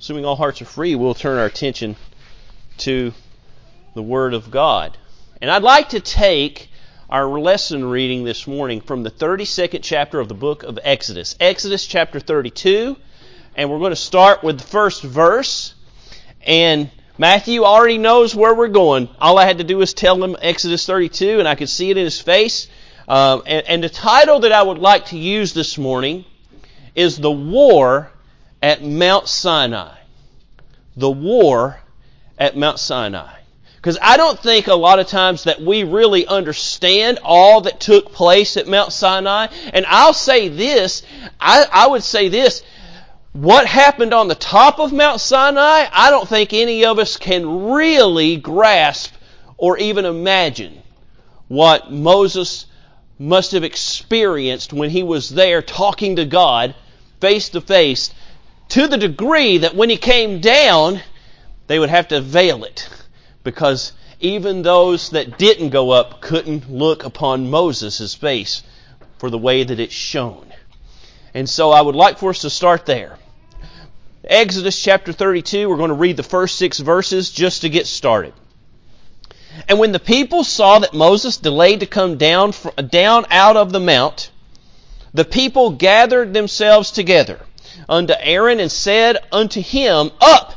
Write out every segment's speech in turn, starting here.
assuming all hearts are free, we'll turn our attention to the Word of God. And I'd like to take our lesson reading this morning from the 32nd chapter of the book of Exodus. Exodus chapter 32, and we're going to start with the first verse. And Matthew already knows where we're going. All I had to do was tell him Exodus 32, and I could see it in his face. Um, and, and the title that I would like to use this morning is The War at Mount Sinai. The War at Mount Sinai. Because I don't think a lot of times that we really understand all that took place at Mount Sinai. And I'll say this, I, I would say this, what happened on the top of Mount Sinai, I don't think any of us can really grasp or even imagine what Moses must have experienced when he was there talking to God face to face to the degree that when he came down, they would have to veil it because even those that didn't go up couldn't look upon Moses' face for the way that it shone. And so I would like for us to start there. Exodus chapter 32, we're going to read the first six verses just to get started. And when the people saw that Moses delayed to come down, down out of the mount, the people gathered themselves together unto Aaron and said unto him, Up,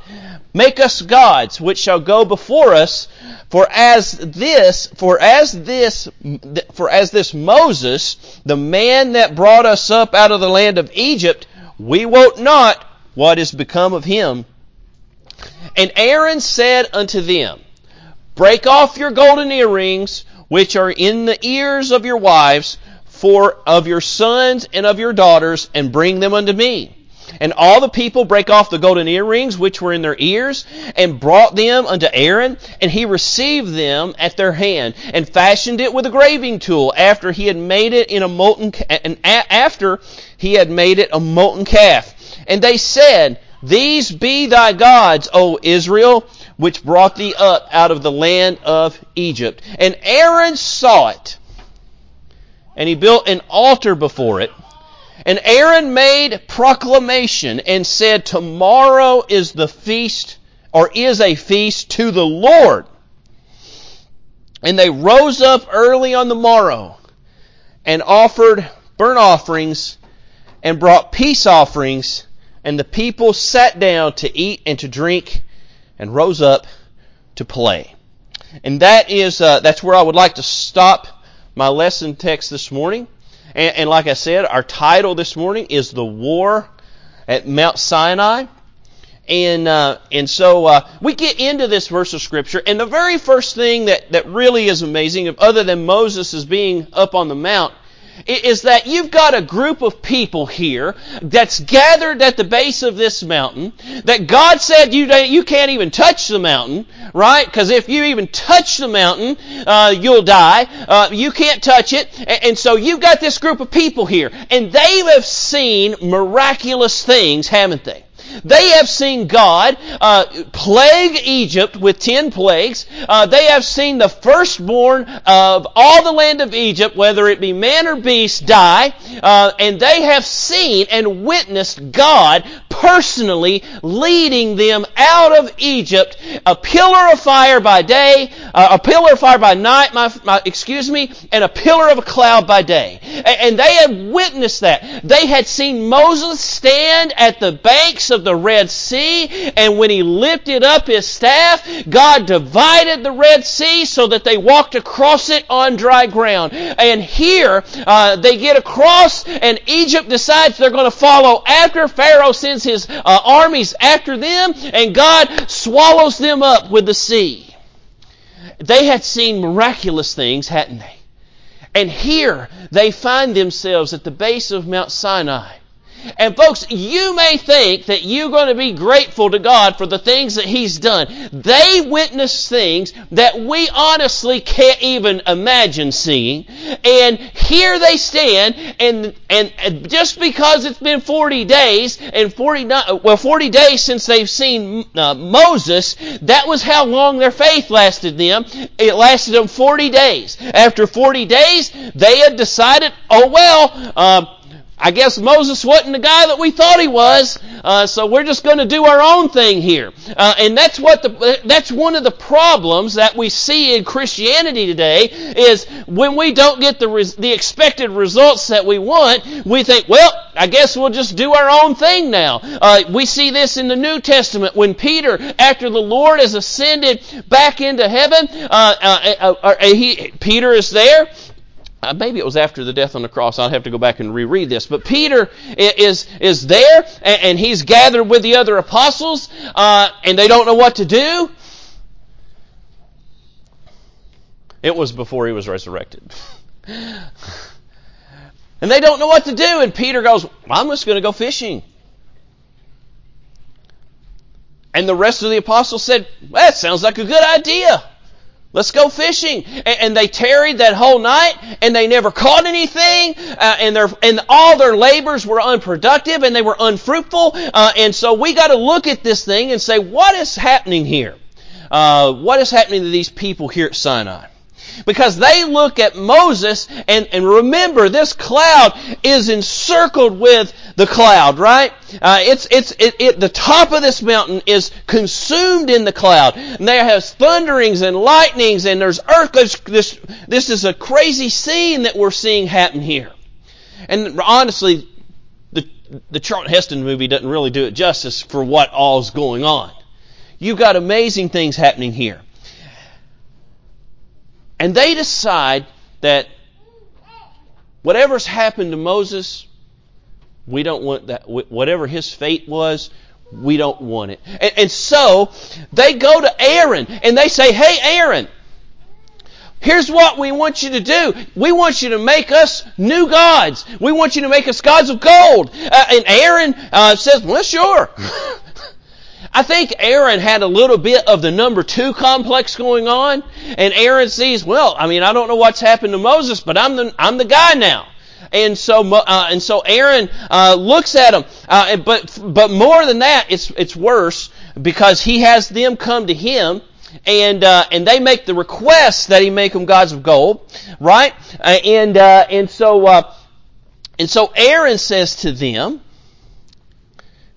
make us gods which shall go before us, for as this, for as this, for as this Moses, the man that brought us up out of the land of Egypt, we wot not what is become of him. And Aaron said unto them, Break off your golden earrings, which are in the ears of your wives, for of your sons and of your daughters, and bring them unto me. And all the people break off the golden earrings which were in their ears, and brought them unto Aaron, and he received them at their hand, and fashioned it with a graving tool after he had made it in a molten and after he had made it a molten calf. And they said, These be thy gods, O Israel, which brought thee up out of the land of Egypt. And Aaron saw it, and he built an altar before it. And Aaron made proclamation and said, Tomorrow is the feast, or is a feast to the Lord. And they rose up early on the morrow and offered burnt offerings and brought peace offerings, and the people sat down to eat and to drink and rose up to play. And that is, uh, that's where I would like to stop my lesson text this morning. And, and like I said, our title this morning is The War at Mount Sinai. And uh, and so uh, we get into this verse of scripture, and the very first thing that, that really is amazing, other than Moses is being up on the mount, is that you've got a group of people here that's gathered at the base of this mountain that God said you, you can't even touch the mountain, right? Because if you even touch the mountain, uh, you'll die. Uh, you can't touch it. And, and so you've got this group of people here and they have seen miraculous things, haven't they? They have seen God uh, plague Egypt with ten plagues. Uh, they have seen the firstborn of all the land of Egypt, whether it be man or beast, die. Uh, and they have seen and witnessed God personally leading them out of Egypt, a pillar of fire by day, uh, a pillar of fire by night, my, my, excuse me, and a pillar of a cloud by day. And, and they had witnessed that. They had seen Moses stand at the banks of the Red Sea, and when he lifted up his staff, God divided the Red Sea so that they walked across it on dry ground. And here, uh, they get across, and Egypt decides they're going to follow after Pharaoh sends his uh, armies after them, and God swallows them up with the sea. They had seen miraculous things, hadn't they? And here they find themselves at the base of Mount Sinai. And folks, you may think that you're going to be grateful to God for the things that He's done. They witnessed things that we honestly can't even imagine seeing. And here they stand, and, and just because it's been 40 days, and 40, well, 40 days since they've seen uh, Moses, that was how long their faith lasted them. It lasted them 40 days. After 40 days, they had decided, oh well, uh, I guess Moses wasn't the guy that we thought he was, uh, so we're just going to do our own thing here. Uh, and that's what the that's one of the problems that we see in Christianity today is when we don't get the res, the expected results that we want, we think, well, I guess we'll just do our own thing now. Uh, we see this in the New Testament when Peter, after the Lord has ascended back into heaven, uh, uh, uh, he, Peter is there uh, maybe it was after the death on the cross. I'll have to go back and reread this. But Peter is is there, and, and he's gathered with the other apostles, uh, and they don't know what to do. It was before he was resurrected. and they don't know what to do, and Peter goes, I'm just going to go fishing. And the rest of the apostles said, that sounds like a good idea. Let's go fishing. And, they tarried that whole night, and they never caught anything, uh, and their and all their labors were unproductive, and they were unfruitful. Uh, and so we got to look at this thing and say, what is happening here? Uh, what is happening to these people here at Sinai? Because they look at Moses and, and remember this cloud is encircled with the cloud, right? Uh, it's, it's, it, it, the top of this mountain is consumed in the cloud. And there has thunderings and lightnings and there's earthquakes. This, this is a crazy scene that we're seeing happen here. And honestly, the, the Charlton Heston movie doesn't really do it justice for what all's going on. You've got amazing things happening here. And they decide that whatever's happened to Moses, we don't want that. Whatever his fate was, we don't want it. And, and so they go to Aaron and they say, Hey, Aaron, Here's what we want you to do. We want you to make us new gods. We want you to make us gods of gold. Uh, and Aaron uh, says, well, sure. I think Aaron had a little bit of the number two complex going on, and Aaron sees, well, I mean, I don't know what's happened to Moses, but I'm the I'm the guy now. And so, uh, and so Aaron uh, looks at him, uh, but but more than that, it's it's worse because he has them come to him and uh, and they make the request that he make them gods of gold, right? Uh, and uh, and so uh, and so Aaron says to them,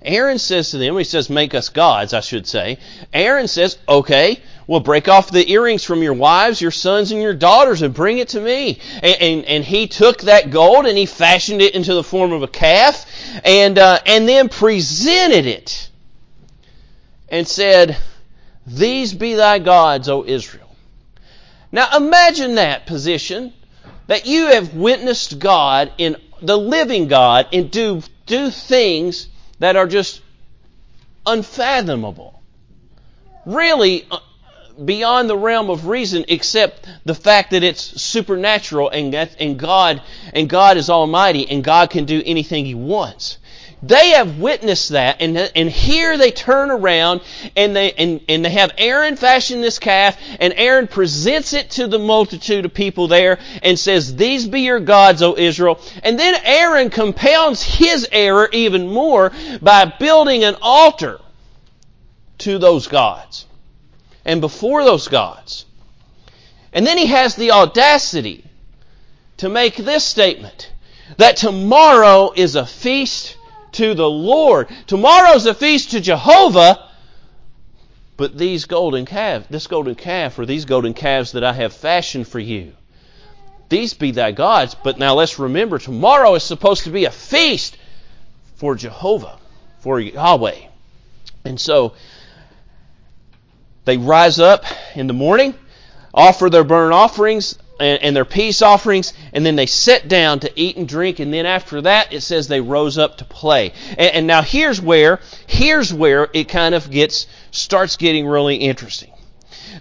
Aaron says to them, he says, make us gods, I should say. Aaron says, okay, well, break off the earrings from your wives, your sons, and your daughters and bring it to me. And, and, and he took that gold and he fashioned it into the form of a calf and, uh, and then presented it and said, These be thy gods, O Israel. Now imagine that position that you have witnessed God in the living God and do, do things that are just unfathomable. Really uh, beyond the realm of reason except the fact that it's supernatural and, and God and God is almighty and God can do anything he wants. They have witnessed that, and, and here they turn around and they, and, and they have Aaron fashion this calf, and Aaron presents it to the multitude of people there and says, These be your gods, O Israel. And then Aaron compounds his error even more by building an altar to those gods and before those gods. And then he has the audacity to make this statement that tomorrow is a feast to the Lord. Tomorrow's a feast to Jehovah. But these golden calf, this golden calf, or these golden calves that I have fashioned for you, these be thy gods. But now let's remember, tomorrow is supposed to be a feast for Jehovah, for Yahweh. And so they rise up in the morning, offer their burnt offerings, and, and, their peace offerings, and then they sat down to eat and drink, and then after that it says they rose up to play. And, and now here's where here's where it kind of gets starts getting really interesting.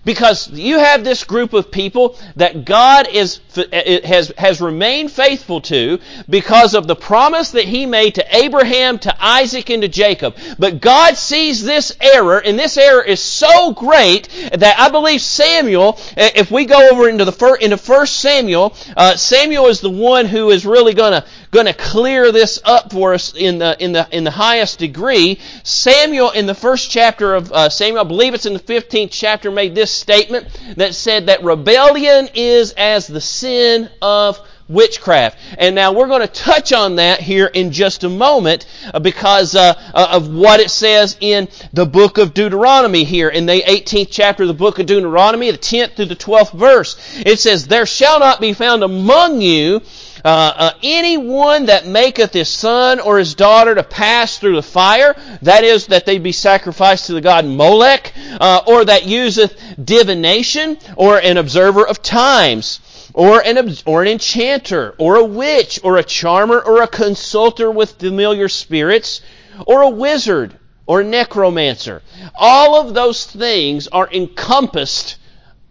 Because you have this group of people that God is, has, has remained faithful to because of the promise that He made to Abraham, to Isaac, and to Jacob. But God sees this error, and this error is so great that I believe Samuel, if we go over into the first, into First Samuel, uh, Samuel is the one who is really going to going to clear this up for us in the in the in the highest degree. Samuel in the first chapter of uh, Samuel, I believe it's in the 15th chapter, made this statement that said that rebellion is as the sin of witchcraft. And now we're going to touch on that here in just a moment uh, because uh, uh, of what it says in the book of Deuteronomy here in the 18th chapter of the book of Deuteronomy, the 10th through the 12th verse. It says, There shall not be found among you uh, uh, anyone that maketh his son or his daughter to pass through the fire, that is, that they be sacrificed to the god Molech, uh, or that useth divination, or an observer of times, or an, or an enchanter, or a witch, or a charmer, or a consulter with familiar spirits, or a wizard, or a necromancer. All of those things are encompassed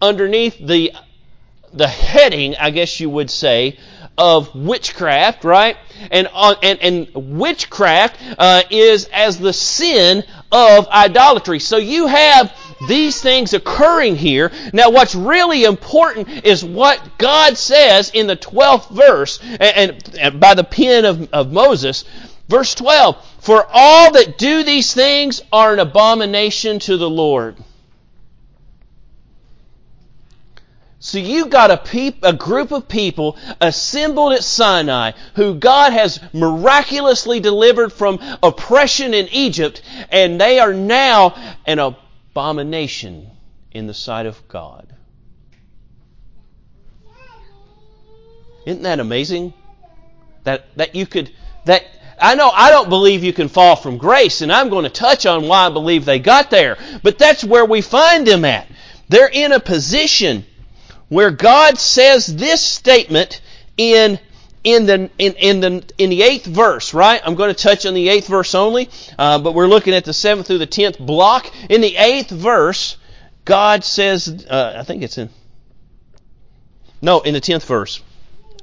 underneath the the heading, I guess you would say, of witchcraft, right? And uh, and and witchcraft uh, is as the sin of idolatry. So you have these things occurring here. Now, what's really important is what God says in the 12th verse, and, and by the pen of, of Moses, verse 12. For all that do these things are an abomination to the Lord. So you've got a, peop, a group of people assembled at Sinai who God has miraculously delivered from oppression in Egypt, and they are now an abomination in the sight of God. Isn't that amazing? That that you could that I know I don't believe you can fall from grace, and I'm going to touch on why I believe they got there. But that's where we find them at. They're in a position where God says this statement in in the in, in the in the eighth verse, right? I'm going to touch on the eighth verse only, uh, but we're looking at the seventh through the tenth block. In the eighth verse, God says, uh, I think it's in no, in the tenth verse.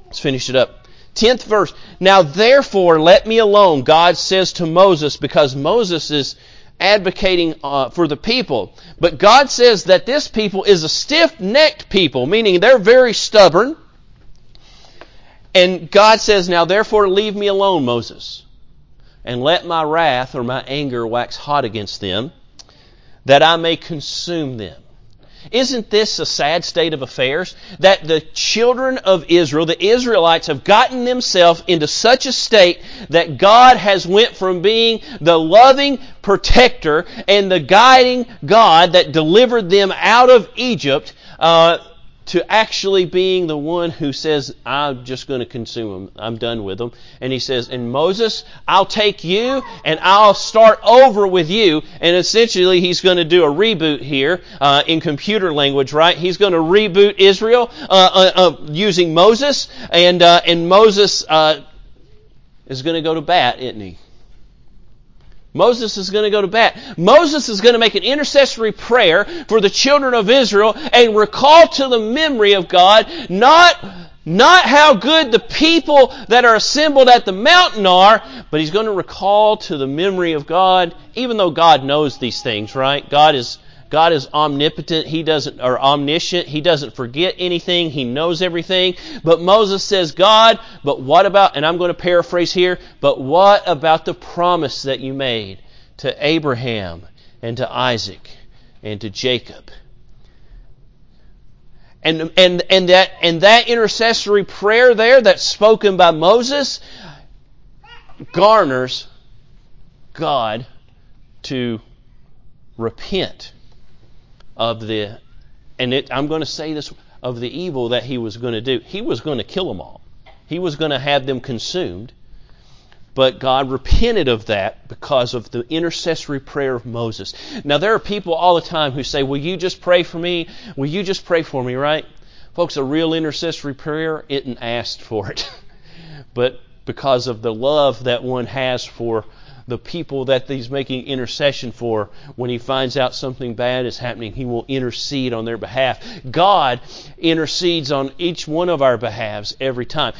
Let's finish it up. Tenth verse. Now therefore, let me alone. God says to Moses, because Moses is advocating uh, for the people. But God says that this people is a stiff necked people, meaning they're very stubborn. And God says, Now therefore leave me alone, Moses, and let my wrath or my anger wax hot against them, that I may consume them. Isn't this a sad state of affairs? That the children of Israel, the Israelites, have gotten themselves into such a state that God has went from being the loving protector and the guiding God that delivered them out of Egypt uh, to actually being the one who says, I'm just going to consume them. I'm done with them. And he says, and Moses, I'll take you and I'll start over with you. And essentially, he's going to do a reboot here uh, in computer language, right? He's going to reboot Israel uh, uh, uh using Moses. And, uh, and Moses uh, is going to go to bat, isn't he? Moses is going to go to bat. Moses is going to make an intercessory prayer for the children of Israel and recall to the memory of God not, not how good the people that are assembled at the mountain are, but he's going to recall to the memory of God, even though God knows these things, right? God is, God is omnipotent. He doesn't, or omniscient. He doesn't forget anything. He knows everything. But Moses says, God, but what about, and I'm going to paraphrase here, but what about the promise that you made to Abraham and to Isaac and to Jacob? And, and, and, that, and that intercessory prayer there that's spoken by Moses garners God to repent of the, and it, I'm going to say this, of the evil that he was going to do. He was going to kill them all. He was going to have them consumed. But God repented of that because of the intercessory prayer of Moses. Now, there are people all the time who say, Will you just pray for me? Will you just pray for me, right? Folks, a real intercessory prayer isn't asked for it. but because of the love that one has for the people that he's making intercession for, when he finds out something bad is happening, he will intercede on their behalf. God intercedes on each one of our behalves every time.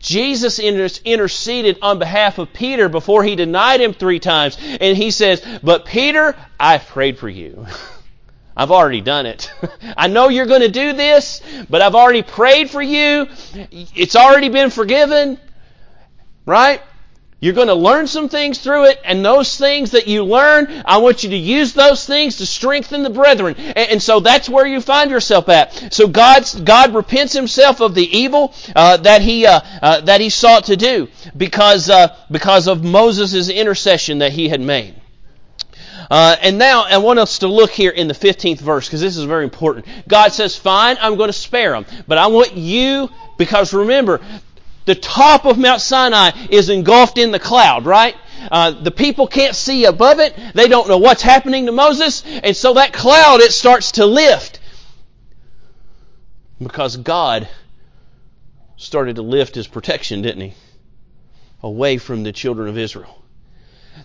Jesus interceded on behalf of Peter before he denied him three times. And he says, But Peter, I've prayed for you. I've already done it. I know you're going to do this, but I've already prayed for you. It's already been forgiven. Right? You're going to learn some things through it, and those things that you learn, I want you to use those things to strengthen the brethren. And, and so that's where you find yourself at. So God's, God repents himself of the evil uh, that he uh, uh, that he sought to do because uh, because of Moses' intercession that he had made. Uh, and now I want us to look here in the 15th verse because this is very important. God says, Fine, I'm going to spare them. But I want you, because remember, the top of Mount Sinai is engulfed in the cloud, right? Uh, the people can't see above it. They don't know what's happening to Moses. And so that cloud, it starts to lift. Because God started to lift his protection, didn't he? Away from the children of Israel.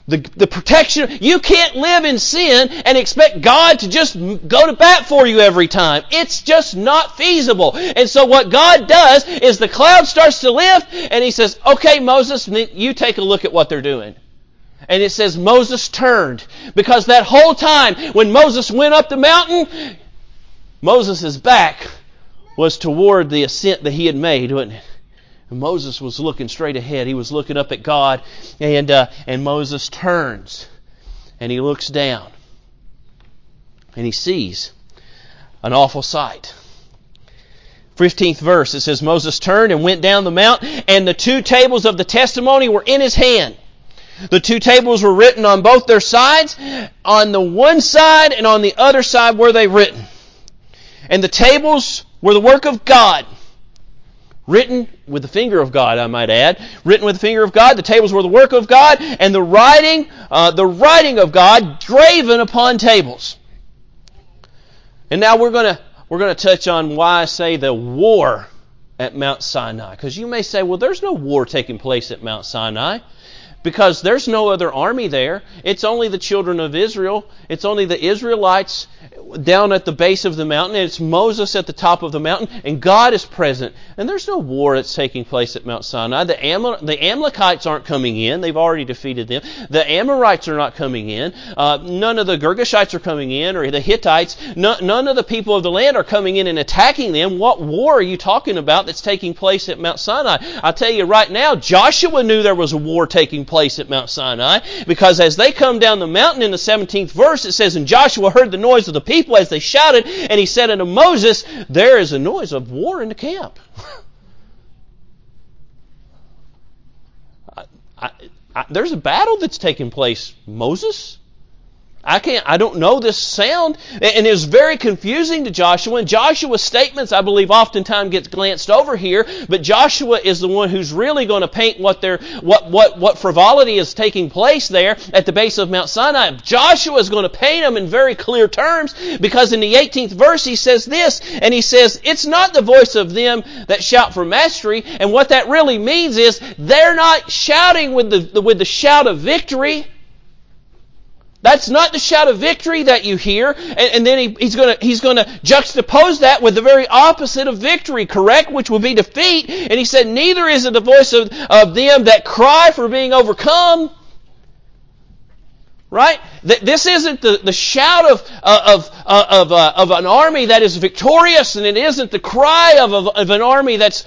The, the protection, you can't live in sin and expect God to just go to bat for you every time. It's just not feasible. And so what God does is the cloud starts to lift and he says, okay, Moses, you take a look at what they're doing. And it says Moses turned because that whole time when Moses went up the mountain, Moses' back was toward the ascent that he had made, wasn't it? Moses was looking straight ahead. He was looking up at God, and uh, and Moses turns, and he looks down, and he sees an awful sight. 15th verse, it says, Moses turned and went down the mount, and the two tables of the testimony were in his hand. The two tables were written on both their sides. On the one side and on the other side were they written. And the tables were the work of God Written with the finger of God, I might add. Written with the finger of God. The tables were the work of God, and the writing, uh, the writing of God, graven upon tables. And now we're going to we're going to touch on why I say the war at Mount Sinai. Because you may say, well, there's no war taking place at Mount Sinai because there's no other army there. It's only the children of Israel. It's only the Israelites down at the base of the mountain, and it's Moses at the top of the mountain, and God is present. And there's no war that's taking place at Mount Sinai. The, Am- the Amalekites aren't coming in. They've already defeated them. The Amorites are not coming in. Uh, none of the Girgashites are coming in, or the Hittites. No, none of the people of the land are coming in and attacking them. What war are you talking about that's taking place at Mount Sinai? I'll tell you right now, Joshua knew there was a war taking place at Mount Sinai, because as they come down the mountain in the 17th verse, it says, And Joshua heard the noise of the people people as they shouted, and he said unto Moses, There is a noise of war in the camp. I, I, I, there's a battle that's taking place, Moses. I can't, I don't know this sound. And it was very confusing to Joshua. And Joshua's statements, I believe, oftentimes gets glanced over here. But Joshua is the one who's really going to paint what there, what, what, what frivolity is taking place there at the base of Mount Sinai. Joshua is going to paint them in very clear terms because in the 18th verse he says this, and he says, it's not the voice of them that shout for mastery. And what that really means is they're not shouting with the, with the shout of victory. That's not the shout of victory that you hear. And, and then he, he's going he's to juxtapose that with the very opposite of victory, correct? Which would be defeat. And he said, Neither is it the voice of, of them that cry for being overcome. Right? This isn't the, the shout of, uh, of, uh, of, uh, of an army that is victorious, and it isn't the cry of, of, of an army that's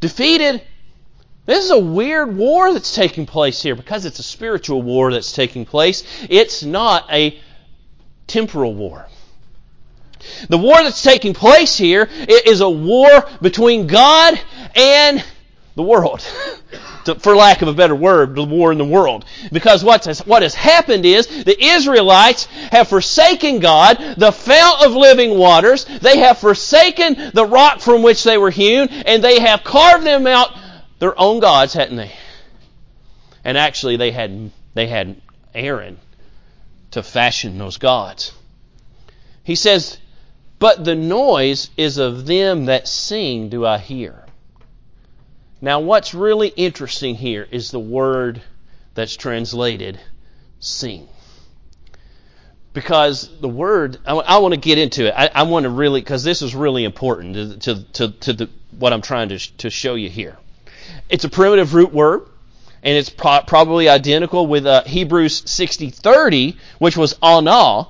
defeated. This is a weird war that's taking place here because it's a spiritual war that's taking place. It's not a temporal war. The war that's taking place here is a war between God and the world. For lack of a better word, the war in the world. Because what has, what has happened is the Israelites have forsaken God, the fount of living waters. They have forsaken the rock from which they were hewn, and they have carved them out their own gods, hadn't they? And actually, they had they had Aaron to fashion those gods. He says, "But the noise is of them that sing do I hear." Now, what's really interesting here is the word that's translated "sing." because the word I, I, want to get into it. I, I want to really because this is really important to to, to, to the, what I'm trying to to show you here. It's a primitive root word, and it's pro- probably identical with uh, Hebrews 60:30, which was anah,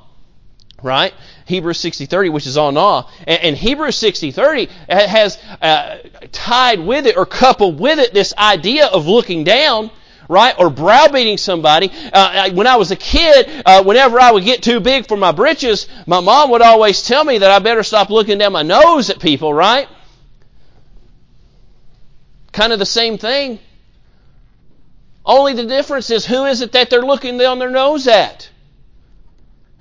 right? Hebrews 60:30, which is anah, and, and Hebrews 60:30 has uh, tied with it or coupled with it this idea of looking down, right? Or browbeating somebody. Uh, when I was a kid, uh, whenever I would get too big for my britches, my mom would always tell me that I better stop looking down my nose at people, right? Kind of the same thing. Only the difference is who is it that they're looking down their nose at?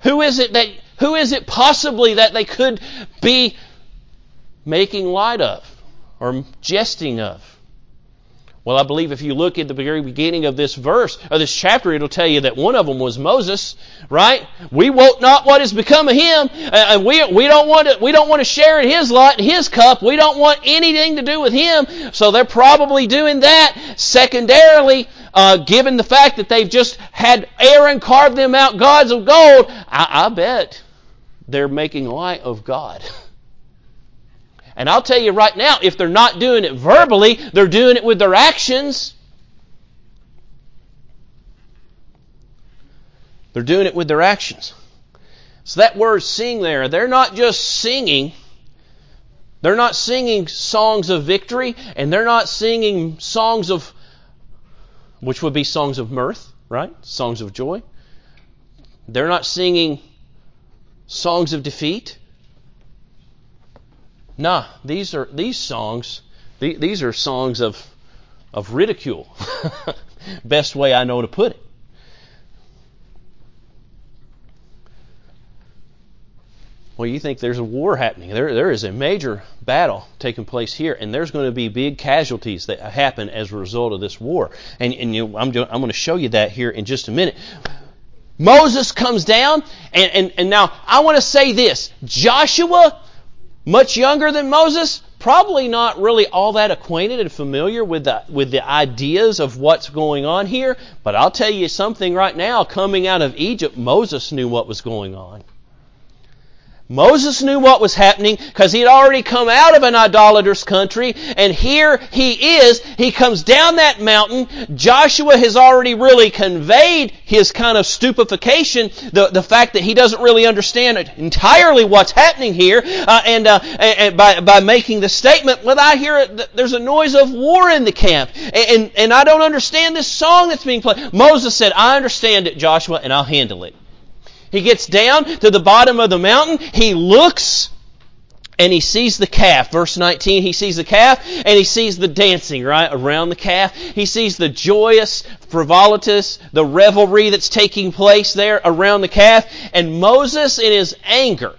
Who is it that who is it possibly that they could be making light of or jesting of? Well, I believe if you look at the very beginning of this verse, or this chapter, it'll tell you that one of them was Moses, right? We want not what has become of him, and we, we don't want to, we don't want to share in his lot, his cup. We don't want anything to do with him. So they're probably doing that. Secondarily, uh, given the fact that they've just had Aaron carve them out gods of gold, I, I bet they're making light of God. And I'll tell you right now, if they're not doing it verbally, they're doing it with their actions. They're doing it with their actions. So that word sing there, they're not just singing. They're not singing songs of victory, and they're not singing songs of, which would be songs of mirth, right? Songs of joy. They're not singing songs of defeat. Nah, these are these songs. These are songs of of ridicule. Best way I know to put it. Well, you think there's a war happening. There, there is a major battle taking place here, and there's going to be big casualties that happen as a result of this war. And, and you, I'm, I'm going to show you that here in just a minute. Moses comes down, and, and, and now I want to say this Joshua much younger than Moses, probably not really all that acquainted and familiar with the, with the ideas of what's going on here. But I'll tell you something right now coming out of Egypt, Moses knew what was going on. Moses knew what was happening because he had already come out of an idolatrous country, and here he is. He comes down that mountain. Joshua has already really conveyed his kind of stupefaction, the, the fact that he doesn't really understand entirely what's happening here, uh, and, uh, and, by, by making the statement, well, I hear it, there's a noise of war in the camp, and, and, and I don't understand this song that's being played. Moses said, I understand it, Joshua, and I'll handle it. He gets down to the bottom of the mountain. He looks and he sees the calf. Verse 19, he sees the calf and he sees the dancing, right, around the calf. He sees the joyous frivolitas, the revelry that's taking place there around the calf. And Moses, in his anger,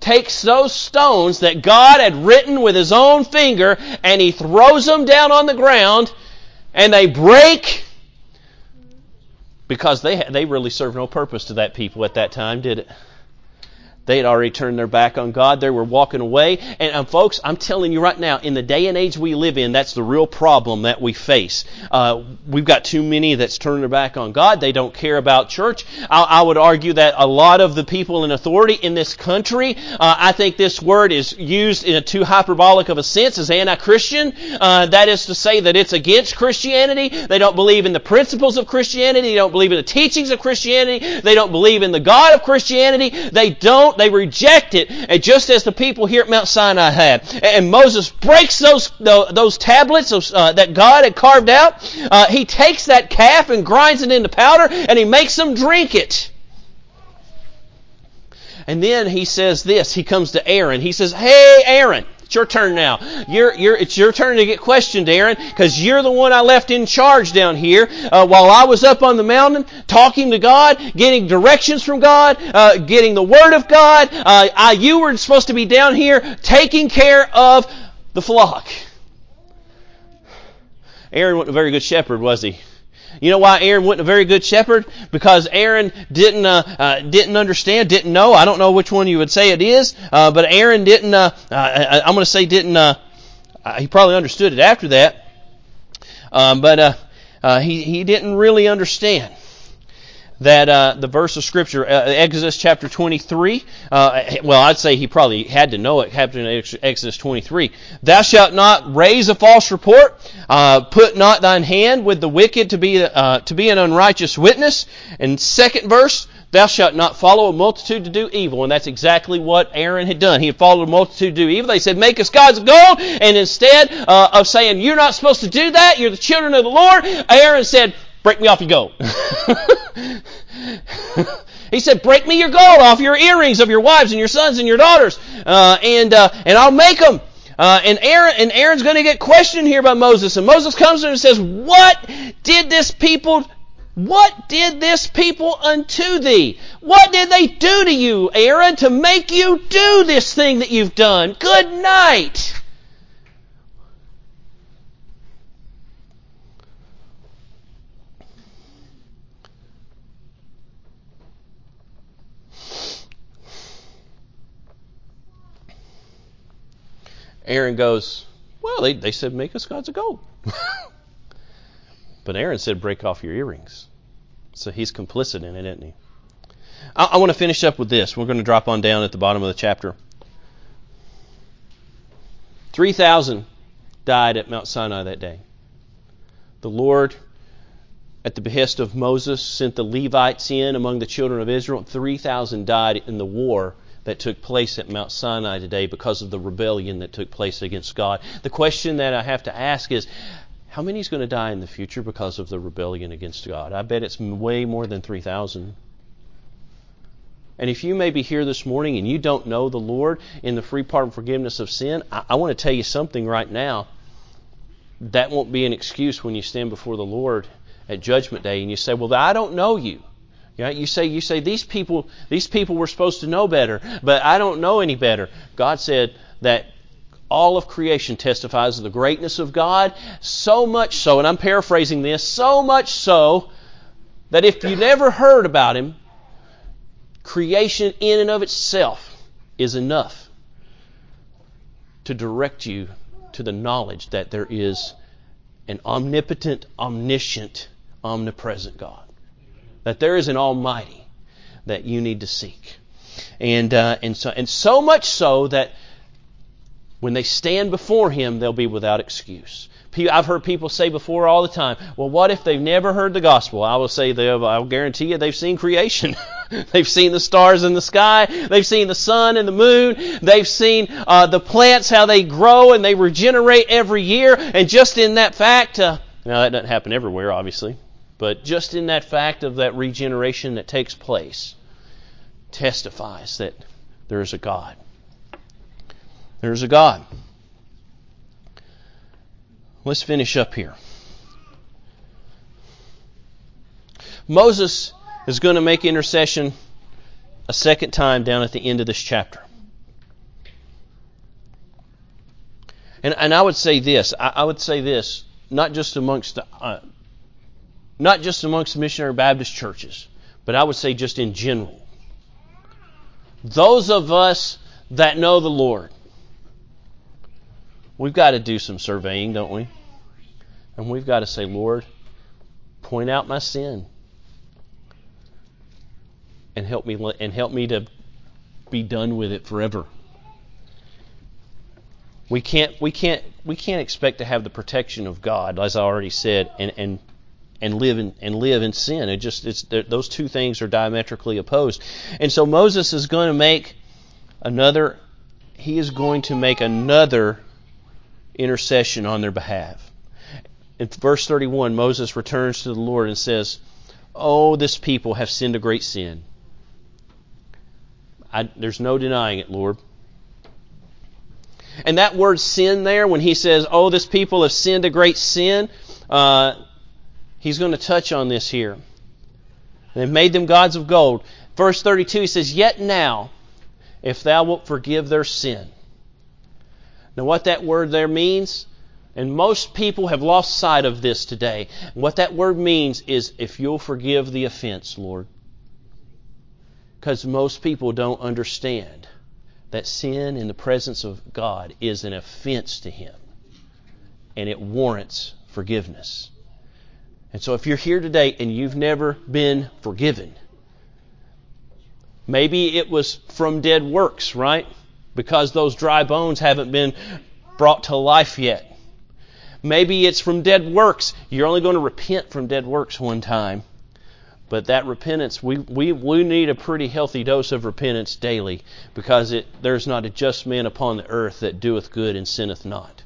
takes those stones that God had written with his own finger and he throws them down on the ground and they break because they, they really served no purpose to that people at that time, did it? They had already turned their back on God. They were walking away. And, and, folks, I'm telling you right now, in the day and age we live in, that's the real problem that we face. Uh, we've got too many that's turned their back on God. They don't care about church. I, I would argue that a lot of the people in authority in this country, uh, I think this word is used in a too hyperbolic of a sense as anti-Christian. Uh, that is to say that it's against Christianity. They don't believe in the principles of Christianity. They don't believe in the teachings of Christianity. They don't believe in the God of Christianity. They don't they reject it, and just as the people here at Mount Sinai had. And Moses breaks those those tablets uh, that God had carved out. Uh, he takes that calf and grinds it into powder, and he makes them drink it. And then he says this. He comes to Aaron. He says, "Hey, Aaron." It's your turn now. You're, you're, it's your turn to get questioned, Aaron, because you're the one I left in charge down here uh, while I was up on the mountain talking to God, getting directions from God, uh, getting the Word of God. Uh, I, you were supposed to be down here taking care of the flock. Aaron wasn't a very good shepherd, was he? You know why Aaron wasn't a very good shepherd? Because Aaron didn't uh, uh, didn't understand, didn't know. I don't know which one you would say it is, uh, but Aaron didn't. Uh, uh, I, am going to say didn't. Uh, he probably understood it after that, um, but he he didn't really understand that uh, the verse of Scripture, uh, Exodus chapter 23, uh, well, I'd say he probably had to know it, happened in Exodus 23. Thou shalt not raise a false report, uh, put not thine hand with the wicked to be, uh, to be an unrighteous witness. And second verse, Thou shalt not follow a multitude to do evil. And that's exactly what Aaron had done. He had followed a multitude to do evil. They said, Make us gods of gold. And instead uh, of saying, You're not supposed to do that, you're the children of the Lord, Aaron said, Break me off your gold. he said, Break me your gold off your earrings of your wives and your sons and your daughters, uh, and, uh, and I'll make them. Uh, and Aaron and Aaron's going to get questioned here by Moses. And Moses comes to him and says, What did this people what did this people unto thee? What did they do to you, Aaron, to make you do this thing that you've done? Good night. Aaron goes, Well, they, they said, Make us gods of gold. but Aaron said, Break off your earrings. So he's complicit in it, isn't he? I, I want to finish up with this. We're going to drop on down at the bottom of the chapter. 3,000 died at Mount Sinai that day. The Lord, at the behest of Moses, sent the Levites in among the children of Israel. 3,000 died in the war that took place at Mount Sinai today because of the rebellion that took place against God. The question that I have to ask is how many is going to die in the future because of the rebellion against God? I bet it's way more than 3,000. And if you may be here this morning and you don't know the Lord in the free pardon forgiveness of sin, I, I want to tell you something right now. That won't be an excuse when you stand before the Lord at Judgment Day and you say, "Well, I don't know you." Yeah, you say you say these people these people were supposed to know better, but I don't know any better. God said that all of creation testifies of the greatness of God, so much so, and I'm paraphrasing this, so much so that if you never heard about Him, creation in and of itself is enough to direct you to the knowledge that there is an omnipotent, omniscient, omnipresent God. That there is an Almighty that you need to seek. And, uh, and, so, and so much so that when they stand before Him, they'll be without excuse. I've heard people say before all the time, well, what if they've never heard the gospel? I will say, I'll guarantee you they've seen creation. they've seen the stars in the sky. They've seen the sun and the moon. They've seen uh, the plants, how they grow and they regenerate every year. And just in that fact, uh, now that doesn't happen everywhere, obviously, but just in that fact of that regeneration that takes place, testifies that there is a God. There's a God. Let's finish up here. Moses is going to make intercession a second time down at the end of this chapter. And, and I would say this. I, I would say this, not just amongst uh, not just amongst missionary Baptist churches, but I would say just in general. Those of us that know the Lord, we've got to do some surveying, don't we? And we've got to say, Lord, point out my sin and help me and help me to be done with it forever. We can't we can't we can't expect to have the protection of God, as I already said, and and and live in and live in sin. It just it's those two things are diametrically opposed. And so Moses is going to make another he is going to make another intercession on their behalf. In verse 31, Moses returns to the Lord and says, Oh, this people have sinned a great sin. I, there's no denying it, Lord. And that word sin there, when he says, Oh, this people have sinned a great sin, uh, he's going to touch on this here. They've made them gods of gold. Verse 32, he says, Yet now, if thou wilt forgive their sin. Now, what that word there means, and most people have lost sight of this today. What that word means is if you'll forgive the offense, Lord. Because most people don't understand that sin in the presence of God is an offense to Him. And it warrants forgiveness. And so if you're here today and you've never been forgiven, maybe it was from dead works, right? Because those dry bones haven't been brought to life yet. Maybe it's from dead works. You're only going to repent from dead works one time. But that repentance, we, we, we need a pretty healthy dose of repentance daily because it, there's not a just man upon the earth that doeth good and sinneth not.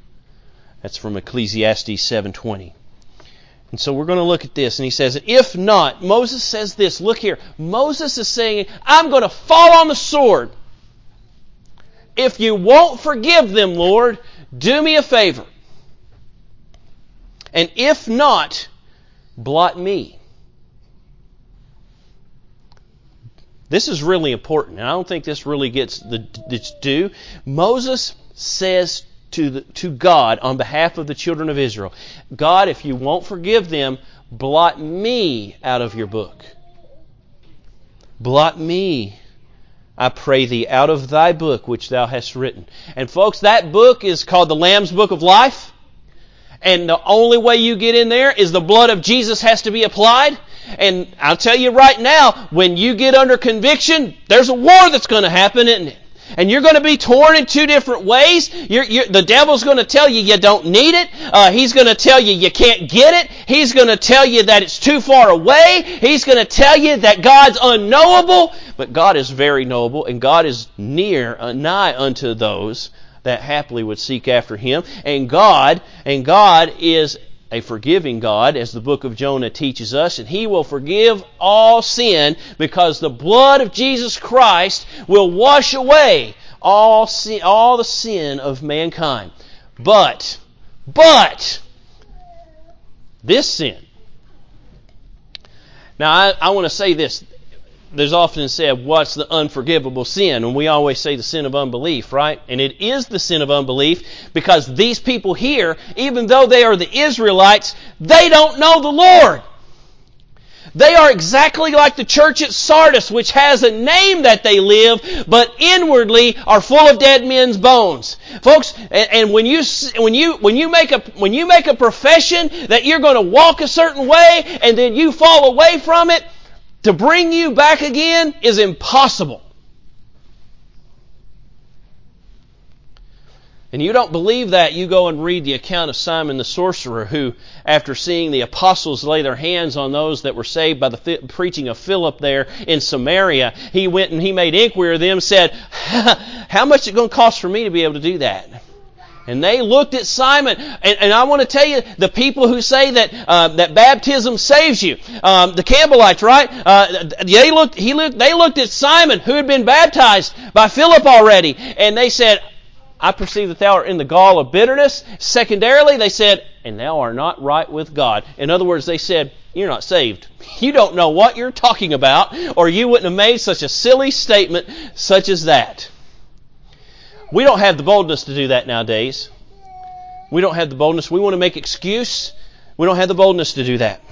That's from Ecclesiastes 7:20. And so we're going to look at this. And he says, if not, Moses says this. Look here. Moses is saying, I'm going to fall on the sword. If you won't forgive them, Lord, do me a favor. And if not, blot me. This is really important, and I don't think this really gets the its due. Moses says to, the, to God on behalf of the children of Israel, God, if you won't forgive them, blot me out of your book. Blot me, I pray thee, out of thy book which thou hast written. And folks, that book is called the Lamb's Book of Life. And the only way you get in there is the blood of Jesus has to be applied. And I'll tell you right now, when you get under conviction, there's a war that's going to happen, isn't it? And you're going to be torn in two different ways. You're, you're, the devil's going to tell you you don't need it. Uh, he's going to tell you you can't get it. He's going to tell you that it's too far away. He's going to tell you that God's unknowable. But God is very knowable, and God is near, uh, nigh unto those that happily would seek after Him. And God, and God is a forgiving God, as the book of Jonah teaches us, and He will forgive all sin because the blood of Jesus Christ will wash away all sin, all the sin of mankind. But, but, this sin. Now, I, I want to say this there's often said, what's the unforgivable sin? And we always say the sin of unbelief, right? And it is the sin of unbelief because these people here, even though they are the Israelites, they don't know the Lord. They are exactly like the church at Sardis, which has a name that they live, but inwardly are full of dead men's bones. Folks, and, and when you, when you, when you make a, when you make a profession that you're going to walk a certain way and then you fall away from it, to bring you back again is impossible. And you don't believe that, you go and read the account of Simon the sorcerer, who, after seeing the apostles lay their hands on those that were saved by the preaching of Philip there in Samaria, he went and he made inquiry of them, said, How much is it going to cost for me to be able to do that? And they looked at Simon, and, and, I want to tell you, the people who say that uh, that baptism saves you, um, the Campbellites, right? Uh, they looked, he looked, they looked at Simon, who had been baptized by Philip already, and they said, "I perceive that thou art in the gall of bitterness." Secondarily, they said, "And thou art not right with God." In other words, they said, "You're not saved. You don't know what you're talking about, or you wouldn't have made such a silly statement such as that." We don't have the boldness to do that nowadays. We don't have the boldness. We want to make excuse. We don't have the boldness to do that.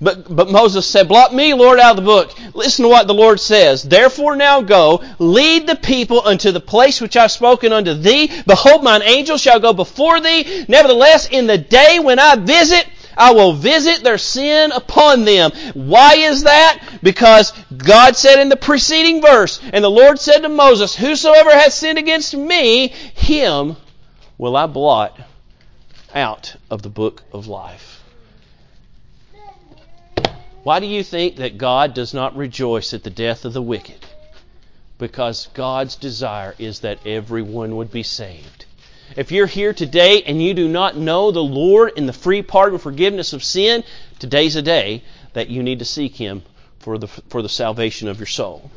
But, but Moses said, Blot me, Lord, out of the book. Listen to what the Lord says. Therefore now go, lead the people unto the place which I have spoken unto thee. Behold, mine angel shall go before thee. Nevertheless, in the day when I visit, I will visit their sin upon them. Why is that? Because God said in the preceding verse, and the Lord said to Moses, Whosoever hath sinned against me, him will I blot out of the book of life. Why do you think that God does not rejoice at the death of the wicked? Because God's desire is that everyone would be saved. If you're here today and you do not know the Lord in the free pardon forgiveness of sin, today's a day that you need to seek Him for the, for the salvation of your soul.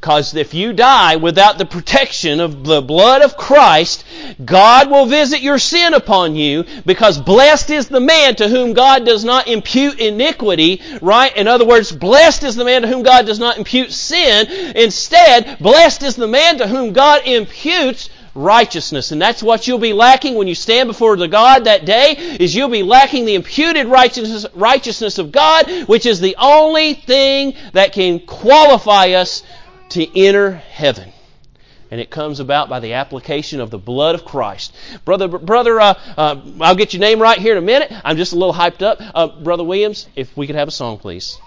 Because if you die without the protection of the blood of Christ, God will visit your sin upon you because blessed is the man to whom God does not impute iniquity, right? In other words, blessed is the man to whom God does not impute sin. Instead, blessed is the man to whom God imputes righteousness. And that's what you'll be lacking when you stand before the God that day, is you'll be lacking the imputed righteousness, righteousness of God, which is the only thing that can qualify us to enter heaven. And it comes about by the application of the blood of Christ. Brother, brother, uh, uh, I'll get your name right here in a minute. I'm just a little hyped up. Uh, brother Williams, if we could have a song, please.